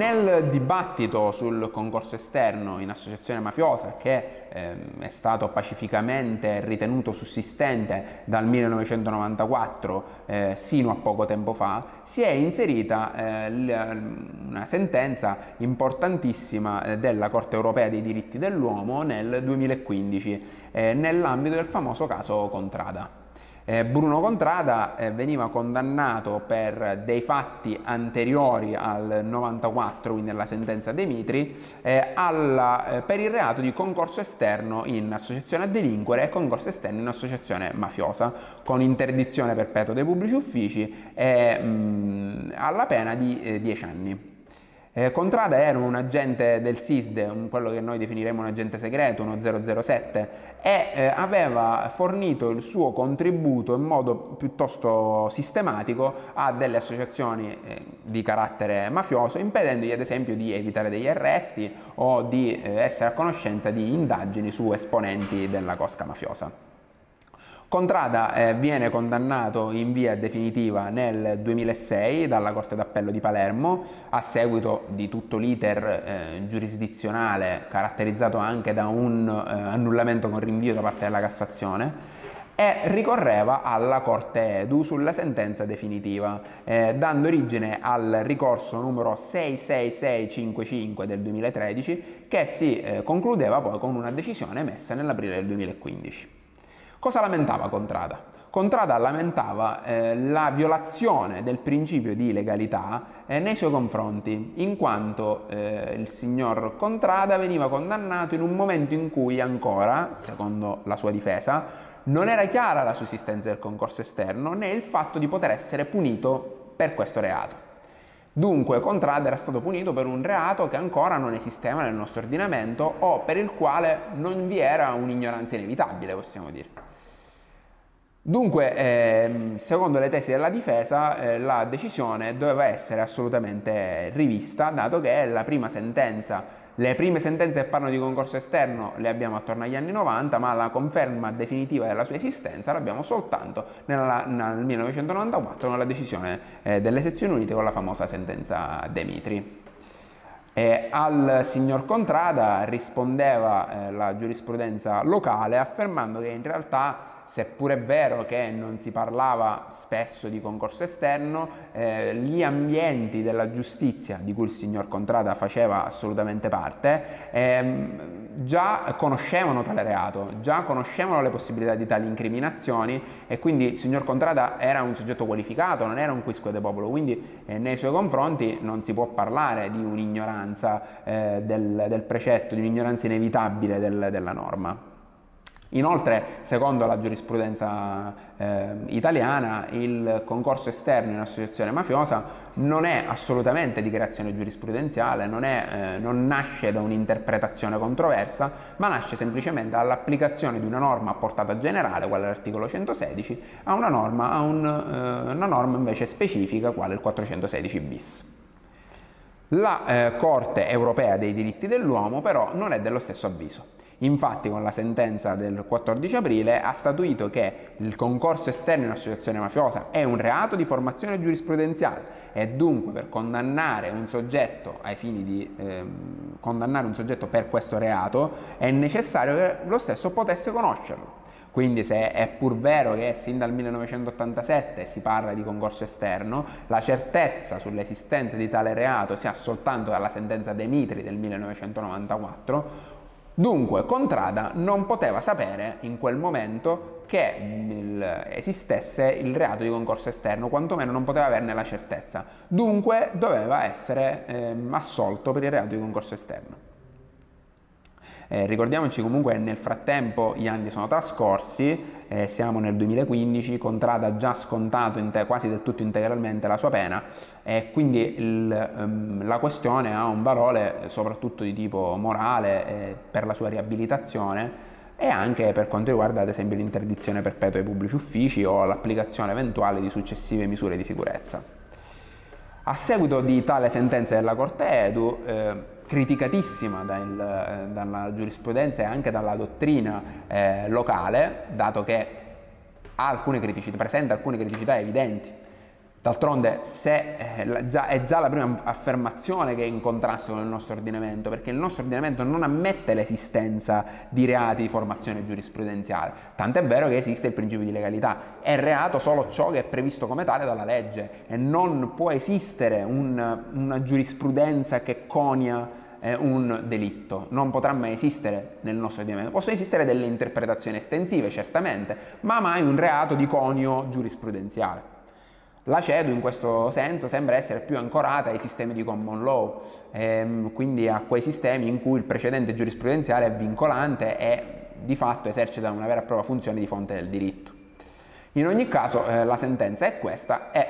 nel dibattito sul concorso esterno in associazione mafiosa, che eh, è stato pacificamente ritenuto sussistente dal 1994 eh, sino a poco tempo fa, si è inserita eh, l- una sentenza importantissima eh, della Corte europea dei diritti dell'uomo nel 2015 eh, nell'ambito del famoso caso Contrada. Eh, Bruno Contrada eh, veniva condannato per dei fatti anteriori al 94, quindi alla sentenza dei Mitri, eh, alla, per il reato di concorso esterno in associazione a delinquere e concorso esterno in associazione mafiosa, con interdizione perpetua dei pubblici uffici e mh, alla pena di 10 eh, anni. Eh, Contrada era un agente del SISD, un, quello che noi definiremo un agente segreto, uno 007, e eh, aveva fornito il suo contributo in modo piuttosto sistematico a delle associazioni eh, di carattere mafioso, impedendogli ad esempio di evitare degli arresti o di eh, essere a conoscenza di indagini su esponenti della cosca mafiosa. Contrada eh, viene condannato in via definitiva nel 2006 dalla Corte d'Appello di Palermo a seguito di tutto l'iter eh, giurisdizionale caratterizzato anche da un eh, annullamento con rinvio da parte della Cassazione e ricorreva alla Corte Edu sulla sentenza definitiva, eh, dando origine al ricorso numero 66655 del 2013 che si eh, concludeva poi con una decisione emessa nell'aprile del 2015. Cosa lamentava Contrada? Contrada lamentava eh, la violazione del principio di legalità eh, nei suoi confronti, in quanto eh, il signor Contrada veniva condannato in un momento in cui ancora, secondo la sua difesa, non era chiara la sussistenza del concorso esterno né il fatto di poter essere punito per questo reato. Dunque Contrada era stato punito per un reato che ancora non esisteva nel nostro ordinamento o per il quale non vi era un'ignoranza inevitabile, possiamo dire. Dunque, eh, secondo le tesi della difesa, eh, la decisione doveva essere assolutamente rivista, dato che la prima sentenza, le prime sentenze che parlano di concorso esterno le abbiamo attorno agli anni 90, ma la conferma definitiva della sua esistenza l'abbiamo soltanto nella, nel 1994 nella decisione eh, delle sezioni unite con la famosa sentenza De Mitri. E al signor Contrada rispondeva eh, la giurisprudenza locale affermando che in realtà seppur è vero che non si parlava spesso di concorso esterno, eh, gli ambienti della giustizia di cui il signor Contrada faceva assolutamente parte, ehm, già conoscevano tale reato, già conoscevano le possibilità di tali incriminazioni e quindi il signor Contrada era un soggetto qualificato, non era un quisque de popolo, quindi eh, nei suoi confronti non si può parlare di un'ignoranza eh, del, del, precetto, di un'ignoranza inevitabile del, della norma. Inoltre, secondo la giurisprudenza eh, italiana, il concorso esterno in associazione mafiosa non è assolutamente di creazione giurisprudenziale, non, è, eh, non nasce da un'interpretazione controversa, ma nasce semplicemente dall'applicazione di una norma a portata generale, quale l'articolo 116, a una norma, a un, eh, una norma invece specifica, quale il 416 bis. La eh, Corte europea dei diritti dell'uomo però non è dello stesso avviso. Infatti con la sentenza del 14 aprile ha statuito che il concorso esterno in associazione mafiosa è un reato di formazione giurisprudenziale e dunque per condannare un soggetto ai fini di ehm, condannare un soggetto per questo reato è necessario che lo stesso potesse conoscerlo. Quindi se è pur vero che sin dal 1987 si parla di concorso esterno, la certezza sull'esistenza di tale reato si ha soltanto dalla sentenza De Mitri del 1994, Dunque, Contrada non poteva sapere in quel momento che esistesse il reato di concorso esterno, quantomeno non poteva averne la certezza. Dunque doveva essere eh, assolto per il reato di concorso esterno. Eh, ricordiamoci comunque nel frattempo gli anni sono trascorsi, eh, siamo nel 2015, Contrada ha già scontato te- quasi del tutto integralmente la sua pena e quindi il, um, la questione ha un valore soprattutto di tipo morale eh, per la sua riabilitazione e anche per quanto riguarda ad esempio l'interdizione perpetua ai pubblici uffici o l'applicazione eventuale di successive misure di sicurezza. A seguito di tale sentenza della Corte Edu, eh, criticatissima dal, eh, dalla giurisprudenza e anche dalla dottrina eh, locale, dato che alcune presenta alcune criticità evidenti. D'altronde eh, già, è già la prima affermazione che è in contrasto con il nostro ordinamento, perché il nostro ordinamento non ammette l'esistenza di reati di formazione giurisprudenziale, tant'è vero che esiste il principio di legalità, è reato solo ciò che è previsto come tale dalla legge e non può esistere un, una giurisprudenza che conia eh, un delitto, non potrà mai esistere nel nostro ordinamento, possono esistere delle interpretazioni estensive certamente, ma mai un reato di conio giurisprudenziale. La CEDU in questo senso sembra essere più ancorata ai sistemi di common law, ehm, quindi a quei sistemi in cui il precedente giurisprudenziale è vincolante e di fatto esercita una vera e propria funzione di fonte del diritto. In ogni caso eh, la sentenza è questa e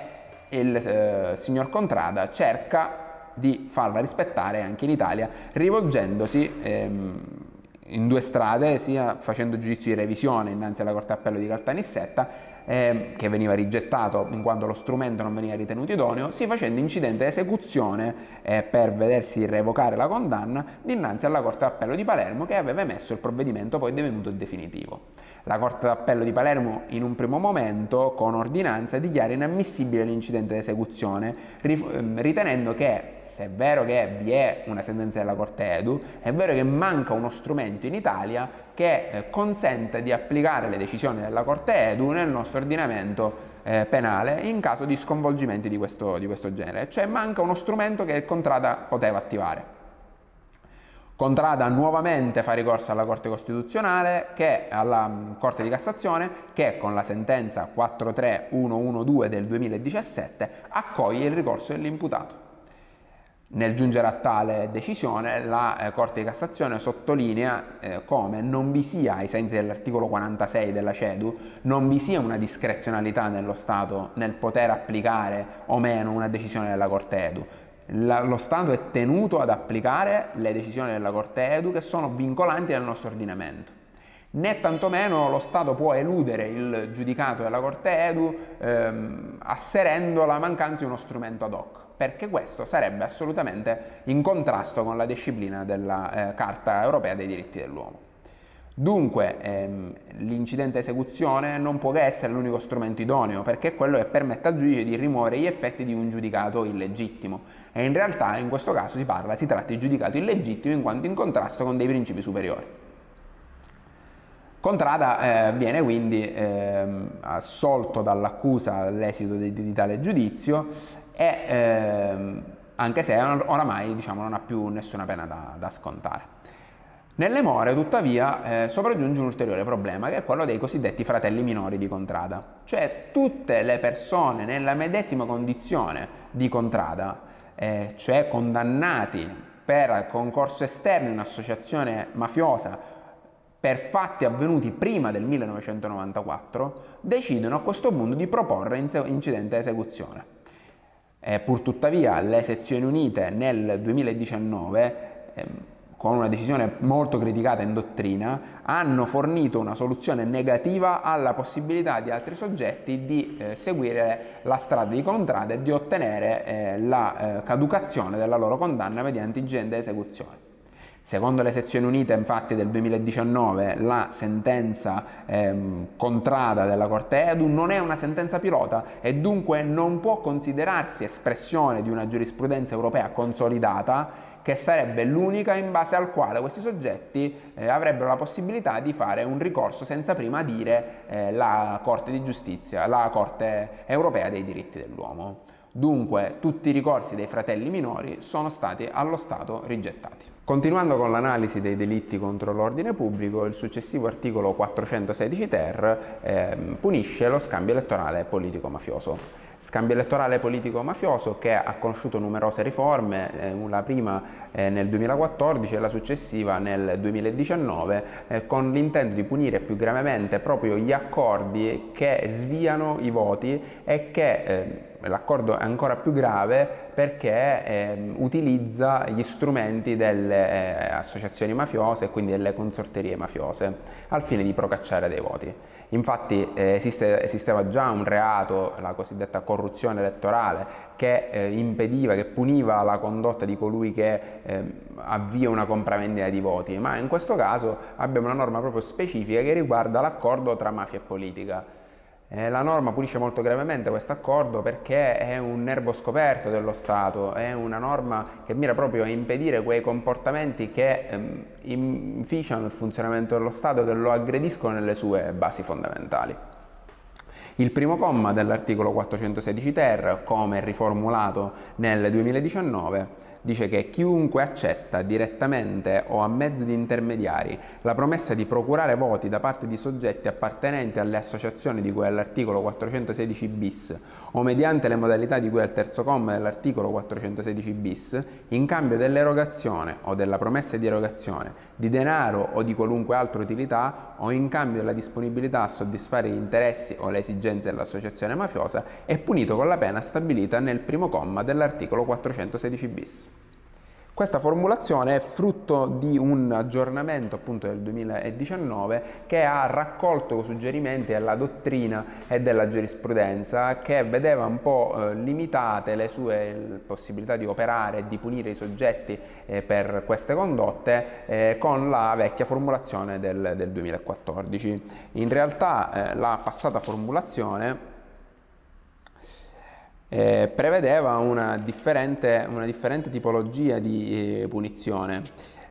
il eh, signor Contrada cerca di farla rispettare anche in Italia rivolgendosi ehm, in due strade, sia facendo giudizio di revisione innanzi alla Corte Appello di Caltanissetta eh, che veniva rigettato in quanto lo strumento non veniva ritenuto idoneo, si facendo incidente esecuzione eh, per vedersi revocare la condanna dinanzi alla Corte d'Appello di Palermo che aveva emesso il provvedimento poi divenuto definitivo. La Corte d'Appello di Palermo in un primo momento, con ordinanza, dichiara inammissibile l'incidente d'esecuzione, ehm, ritenendo che, se è vero che vi è una sentenza della Corte Edu, è vero che manca uno strumento in Italia che eh, consente di applicare le decisioni della Corte Edu nel nostro ordinamento eh, penale in caso di sconvolgimenti di questo, di questo genere, cioè manca uno strumento che il contrada poteva attivare. Contrada nuovamente fa ricorso alla Corte Costituzionale, che, alla mm, Corte di Cassazione, che con la sentenza 43112 del 2017 accoglie il ricorso dell'imputato. Nel giungere a tale decisione, la eh, Corte di Cassazione sottolinea eh, come non vi sia, ai sensi dell'articolo 46 della CEDU, non vi sia una discrezionalità nello Stato nel poter applicare o meno una decisione della Corte Edu, la, lo Stato è tenuto ad applicare le decisioni della Corte Edu che sono vincolanti nel nostro ordinamento. Né tantomeno lo Stato può eludere il giudicato della Corte Edu ehm, asserendo la mancanza di uno strumento ad hoc, perché questo sarebbe assolutamente in contrasto con la disciplina della eh, Carta europea dei diritti dell'uomo. Dunque ehm, l'incidente esecuzione non può che essere l'unico strumento idoneo perché è quello che permette al giudice di rimuovere gli effetti di un giudicato illegittimo e in realtà in questo caso si parla, si tratta di giudicato illegittimo in quanto in contrasto con dei principi superiori. Contrada eh, viene quindi eh, assolto dall'accusa all'esito di, di, tale giudizio e eh, anche se oramai diciamo, non ha più nessuna pena da, da scontare. Nelle more, tuttavia, eh, sopraggiunge un ulteriore problema, che è quello dei cosiddetti fratelli minori di Contrada, cioè tutte le persone nella medesima condizione di Contrada, eh, cioè condannati per concorso esterno in un'associazione mafiosa per fatti avvenuti prima del 1994, decidono a questo punto di proporre incidente esecuzione. Eh, purtuttavia le sezioni unite nel 2019 ehm, con una decisione molto criticata in dottrina, hanno fornito una soluzione negativa alla possibilità di altri soggetti di eh, seguire la strada di contrada e di ottenere eh, la eh, caducazione della loro condanna mediante ingente esecuzione. Secondo le sezioni unite infatti del 2019 la sentenza ehm, contrada della Corte Edu non è una sentenza pilota e dunque non può considerarsi espressione di una giurisprudenza europea consolidata che sarebbe l'unica in base al quale questi soggetti eh, avrebbero la possibilità di fare un ricorso senza prima dire eh, la Corte di Giustizia, la Corte Europea dei diritti dell'uomo. Dunque tutti i ricorsi dei fratelli minori sono stati allo Stato rigettati. Continuando con l'analisi dei delitti contro l'ordine pubblico, il successivo articolo 416 ter eh, punisce lo scambio elettorale politico-mafioso scambio elettorale politico-mafioso che ha conosciuto numerose riforme, eh, la prima eh, nel 2014 e la successiva nel 2019, eh, con l'intento di punire più gravemente proprio gli accordi che sviano i voti e che eh, l'accordo è ancora più grave perché eh, utilizza gli strumenti delle eh, associazioni mafiose e quindi delle consorterie mafiose al fine di procacciare dei voti. Infatti eh, esiste, esisteva già un reato, la cosiddetta corruzione elettorale, che eh, impediva, che puniva la condotta di colui che eh, avvia una compravendita di voti, ma in questo caso abbiamo una norma proprio specifica che riguarda l'accordo tra mafia e politica. Eh, la norma punisce molto gravemente questo accordo perché è un nervo scoperto dello Stato, è una norma che mira proprio a impedire quei comportamenti che ehm, inficiano il funzionamento dello Stato, che lo aggrediscono nelle sue basi fondamentali. Il primo comma dell'articolo 416 ter, come riformulato nel 2019, dice che chiunque accetta direttamente o a mezzo di intermediari la promessa di procurare voti da parte di soggetti appartenenti alle associazioni di cui all'articolo 416 bis o mediante le modalità di cui al terzo comma dell'articolo 416 bis in cambio dell'erogazione o della promessa di erogazione di denaro o di qualunque altra utilità o in cambio della disponibilità a soddisfare gli interessi o le esigenze dell'associazione mafiosa è punito con la pena stabilita nel primo comma dell'articolo 416 bis. Questa formulazione è frutto di un aggiornamento appunto del 2019 che ha raccolto suggerimenti della dottrina e della giurisprudenza che vedeva un po' eh, limitate le sue possibilità di operare e di punire i soggetti eh, per queste condotte eh, con la vecchia formulazione del, del 2014. In realtà la passata formulazione eh, prevedeva una differente, una differente, tipologia di eh, punizione.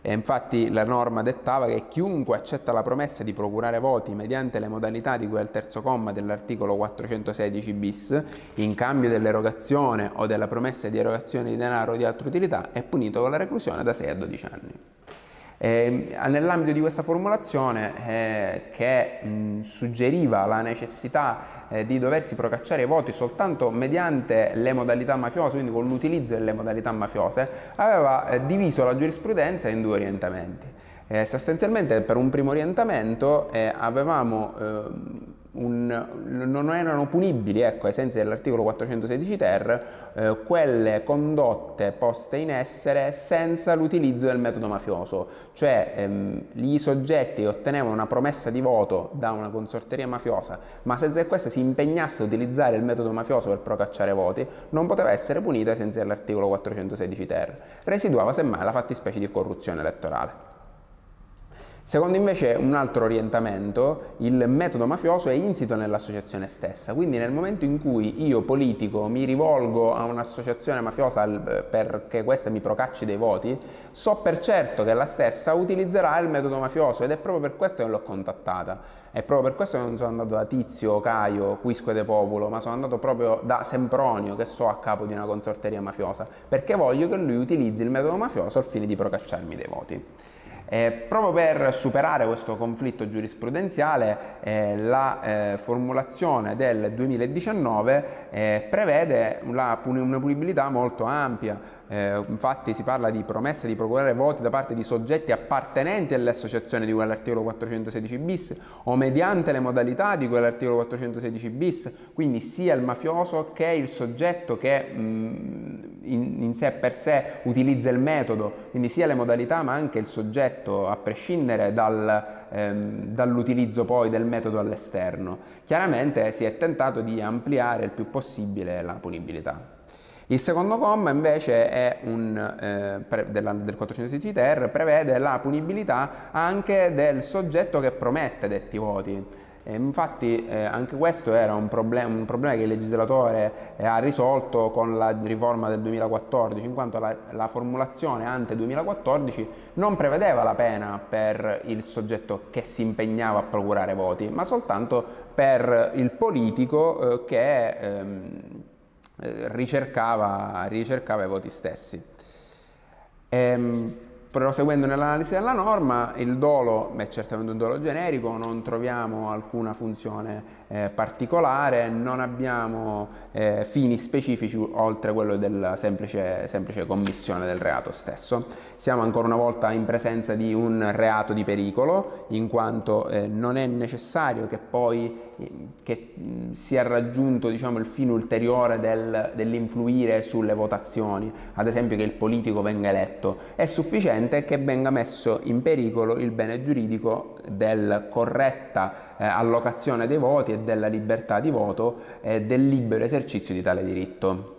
E infatti la norma dettava che chiunque accetta la promessa di procurare voti mediante le modalità di cui al terzo comma dell'articolo 416 bis, in cambio dell'erogazione o della promessa di erogazione di denaro o di altra utilità, è punito con la reclusione da 6 a 12 anni. Eh, nell'ambito di questa formulazione eh, che mh, suggeriva la necessità eh, di doversi procacciare i voti soltanto mediante le modalità mafiose, quindi con l'utilizzo delle modalità mafiose, aveva eh, diviso la giurisprudenza in due orientamenti. Eh, sostanzialmente per un primo orientamento eh, avevamo ehm, un, non erano punibili, ecco, ai sensi dell'articolo 416 ter, eh, quelle condotte poste in essere senza l'utilizzo del metodo mafioso, cioè ehm, i soggetti che ottenevano una promessa di voto da una consorteria mafiosa, ma senza che questa si impegnasse a utilizzare il metodo mafioso per procacciare voti, non poteva essere punita ai sensi dell'articolo 416 ter. Residuava semmai la fattispecie di corruzione elettorale. Secondo invece un altro orientamento, il metodo mafioso è insito nell'associazione stessa, quindi nel momento in cui io politico mi rivolgo a un'associazione mafiosa perché questa mi procacci dei voti, so per certo che la stessa utilizzerà il metodo mafioso ed è proprio per questo che l'ho contattata. È proprio per questo che non sono andato da Tizio, Caio, Quisque de Popolo, ma sono andato proprio da Sempronio, che so a capo di una consorteria mafiosa, perché voglio che lui utilizzi il metodo mafioso al fine di procacciarmi dei voti. Eh, proprio per superare questo conflitto giurisprudenziale, eh, la eh, formulazione del 2019 eh, prevede una, una punibilità molto ampia, eh, infatti si parla di promessa di procurare voti da parte di soggetti appartenenti alle associazioni di cui all'articolo 416 bis o mediante le modalità di cui all'articolo 416 bis, quindi sia il mafioso che il soggetto che mh, in, in sé per sé utilizza il metodo, quindi sia le modalità ma anche il soggetto a prescindere dal, ehm, dall'utilizzo poi del metodo all'esterno. Chiaramente si è tentato di ampliare il più possibile la punibilità. Il secondo comma invece un, eh, pre, della, del 416 ter prevede la punibilità anche del soggetto che promette detti voti. E infatti eh, anche questo era un, problem- un, problema che il legislatore eh, ha risolto con la riforma del 2014, in quanto la, la, formulazione ante 2014 non prevedeva la pena per il soggetto che si impegnava a procurare voti, ma soltanto per il politico eh, che ehm, eh, ricercava, ricercava, i voti stessi. Ehm, proseguendo nell'analisi della norma, il dolo è certamente un dolo generico, non troviamo alcuna funzione eh, particolare, non abbiamo eh, fini specifici oltre quello della semplice, semplice, commissione del reato stesso. Siamo ancora una volta in presenza di un reato di pericolo, in quanto eh, non è necessario che poi che sia raggiunto diciamo, il fine ulteriore del, dell'influire sulle votazioni, ad esempio che il politico venga eletto, è sufficiente che venga messo in pericolo il bene giuridico del corretta eh, allocazione dei voti e della libertà di voto e del libero esercizio di tale diritto.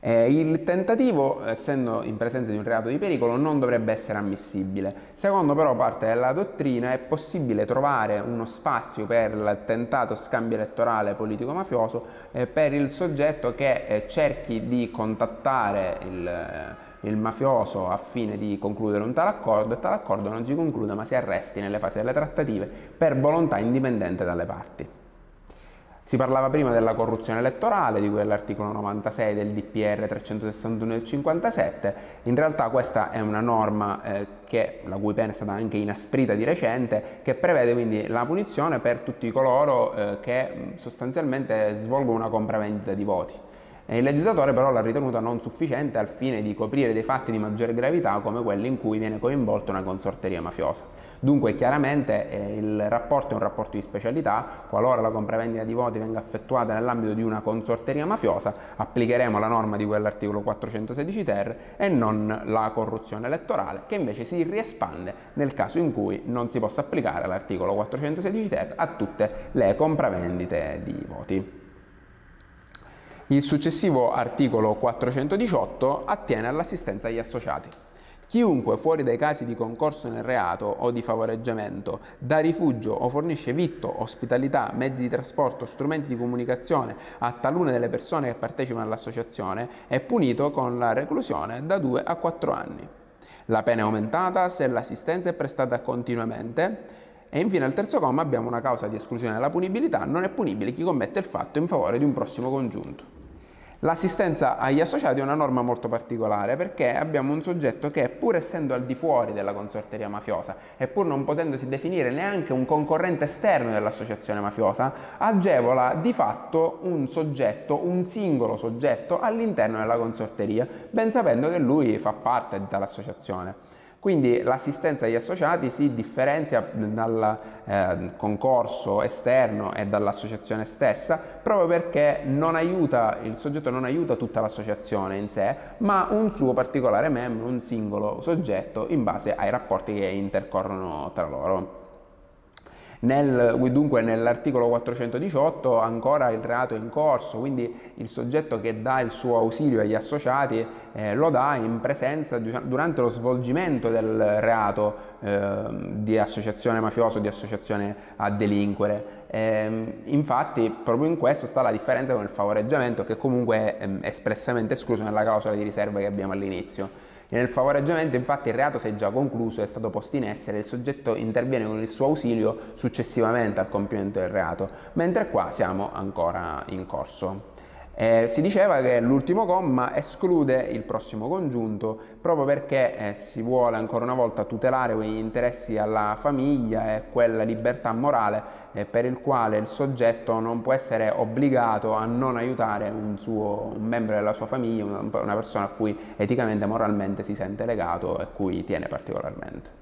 Eh, il tentativo, essendo in presenza di un reato di pericolo, non dovrebbe essere ammissibile. Secondo però parte della dottrina è possibile trovare uno spazio per il tentato scambio elettorale politico-mafioso eh, per il soggetto che eh, cerchi di contattare il, il mafioso a fine di concludere un tale accordo e tale accordo non si conclude ma si arresti nelle fasi delle trattative per volontà indipendente dalle parti. Si parlava prima della corruzione elettorale, di cui è l'articolo 96 del DPR 361 del 57. In realtà questa è una norma eh, che, la cui pena è stata anche inasprita di recente, che prevede quindi la punizione per tutti coloro eh, che sostanzialmente svolgono una compravendita di voti. Il legislatore però l'ha ritenuta non sufficiente al fine di coprire dei fatti di maggiore gravità come quelli in cui viene coinvolta una consorteria mafiosa. Dunque chiaramente eh, il rapporto è un rapporto di specialità, qualora la compravendita di voti venga effettuata nell'ambito di una consorteria mafiosa applicheremo la norma di quell'articolo 416 ter e non la corruzione elettorale che invece si riespande nel caso in cui non si possa applicare l'articolo 416 ter a tutte le compravendite di voti. Il successivo articolo 418 attiene all'assistenza agli associati. Chiunque fuori dai casi di concorso nel reato o di favoreggiamento dà rifugio o fornisce vitto, ospitalità, mezzi di trasporto, strumenti di comunicazione a talune delle persone che partecipano all'associazione è punito con la reclusione da 2 a 4 anni. La pena è aumentata se l'assistenza è prestata continuamente e infine al terzo comma abbiamo una causa di esclusione della punibilità, non è punibile chi commette il fatto in favore di un prossimo congiunto. L'assistenza agli associati è una norma molto particolare perché abbiamo un soggetto che pur essendo al di fuori della consorteria mafiosa e pur non potendosi definire neanche un concorrente esterno dell'associazione mafiosa, agevola di fatto un soggetto, un singolo soggetto all'interno della consorteria, ben sapendo che lui fa parte dell'associazione. Quindi l'assistenza agli associati si differenzia dal eh, concorso esterno e dall'associazione stessa proprio perché aiuta, il soggetto non aiuta tutta l'associazione in sé, ma un suo particolare membro, un singolo soggetto in base ai rapporti che intercorrono tra loro. Nel, dunque nell'articolo 418 ancora il reato è in corso, quindi il soggetto che dà il suo ausilio agli associati eh, lo dà in presenza durante lo svolgimento del reato eh, di associazione mafiosa o di associazione a delinquere. Eh, infatti proprio in questo sta la differenza con il favoreggiamento che comunque è ehm, espressamente escluso nella clausola di riserva che abbiamo all'inizio. Nel favoreggiamento infatti il reato si è già concluso, è stato posto in essere, il soggetto interviene con il suo ausilio successivamente al compimento del reato, mentre qua siamo ancora in corso. Eh, si diceva che l'ultimo comma esclude il prossimo congiunto proprio perché eh, si vuole ancora una volta tutelare quegli interessi alla famiglia e quella libertà morale eh, per il quale il soggetto non può essere obbligato a non aiutare un, suo, un membro della sua famiglia, una, persona a cui eticamente e moralmente si sente legato e cui tiene particolarmente.